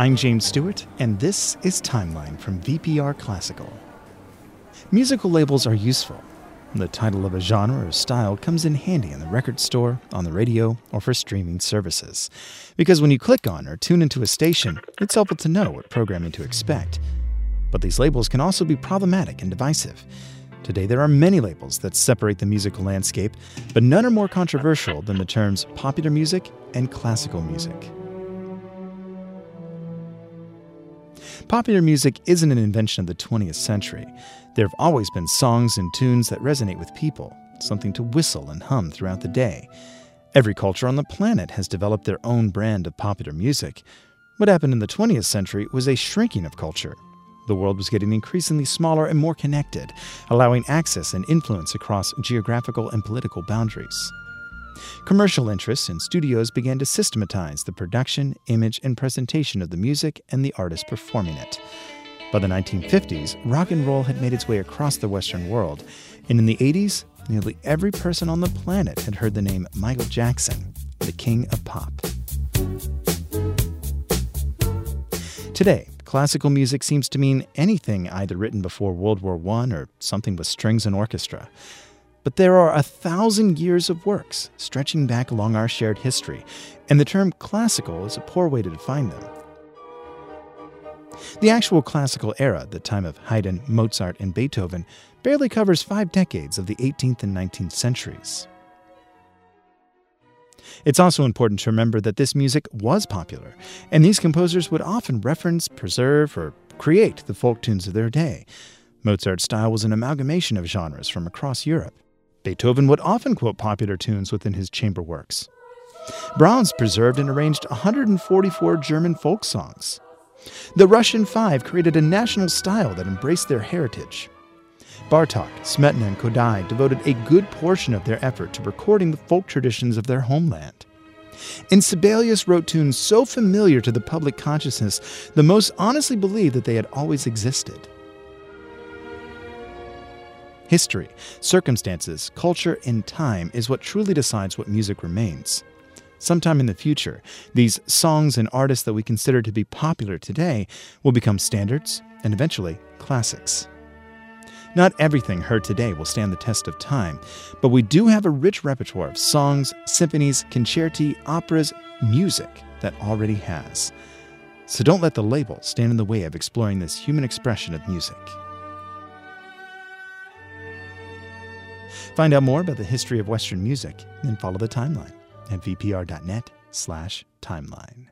I'm James Stewart, and this is Timeline from VPR Classical. Musical labels are useful. The title of a genre or style comes in handy in the record store, on the radio, or for streaming services. Because when you click on or tune into a station, it's helpful to know what programming to expect. But these labels can also be problematic and divisive. Today, there are many labels that separate the musical landscape, but none are more controversial than the terms popular music and classical music. Popular music isn't an invention of the 20th century. There have always been songs and tunes that resonate with people, something to whistle and hum throughout the day. Every culture on the planet has developed their own brand of popular music. What happened in the 20th century was a shrinking of culture. The world was getting increasingly smaller and more connected, allowing access and influence across geographical and political boundaries. Commercial interests and studios began to systematize the production, image, and presentation of the music and the artists performing it. By the 1950s, rock and roll had made its way across the Western world, and in the 80s, nearly every person on the planet had heard the name Michael Jackson, the king of pop. Today, classical music seems to mean anything either written before World War I or something with strings and orchestra. But there are a thousand years of works stretching back along our shared history, and the term classical is a poor way to define them. The actual classical era, the time of Haydn, Mozart, and Beethoven, barely covers five decades of the 18th and 19th centuries. It's also important to remember that this music was popular, and these composers would often reference, preserve, or create the folk tunes of their day. Mozart's style was an amalgamation of genres from across Europe. Beethoven would often quote popular tunes within his chamber works. Brahms preserved and arranged 144 German folk songs. The Russian Five created a national style that embraced their heritage. Bartok, Smetana, and Kodály devoted a good portion of their effort to recording the folk traditions of their homeland. And Sibelius wrote tunes so familiar to the public consciousness, the most honestly believed that they had always existed. History, circumstances, culture, and time is what truly decides what music remains. Sometime in the future, these songs and artists that we consider to be popular today will become standards and eventually classics. Not everything heard today will stand the test of time, but we do have a rich repertoire of songs, symphonies, concerti, operas, music that already has. So don't let the label stand in the way of exploring this human expression of music. Find out more about the history of Western music and follow the timeline at vpr.net slash timeline.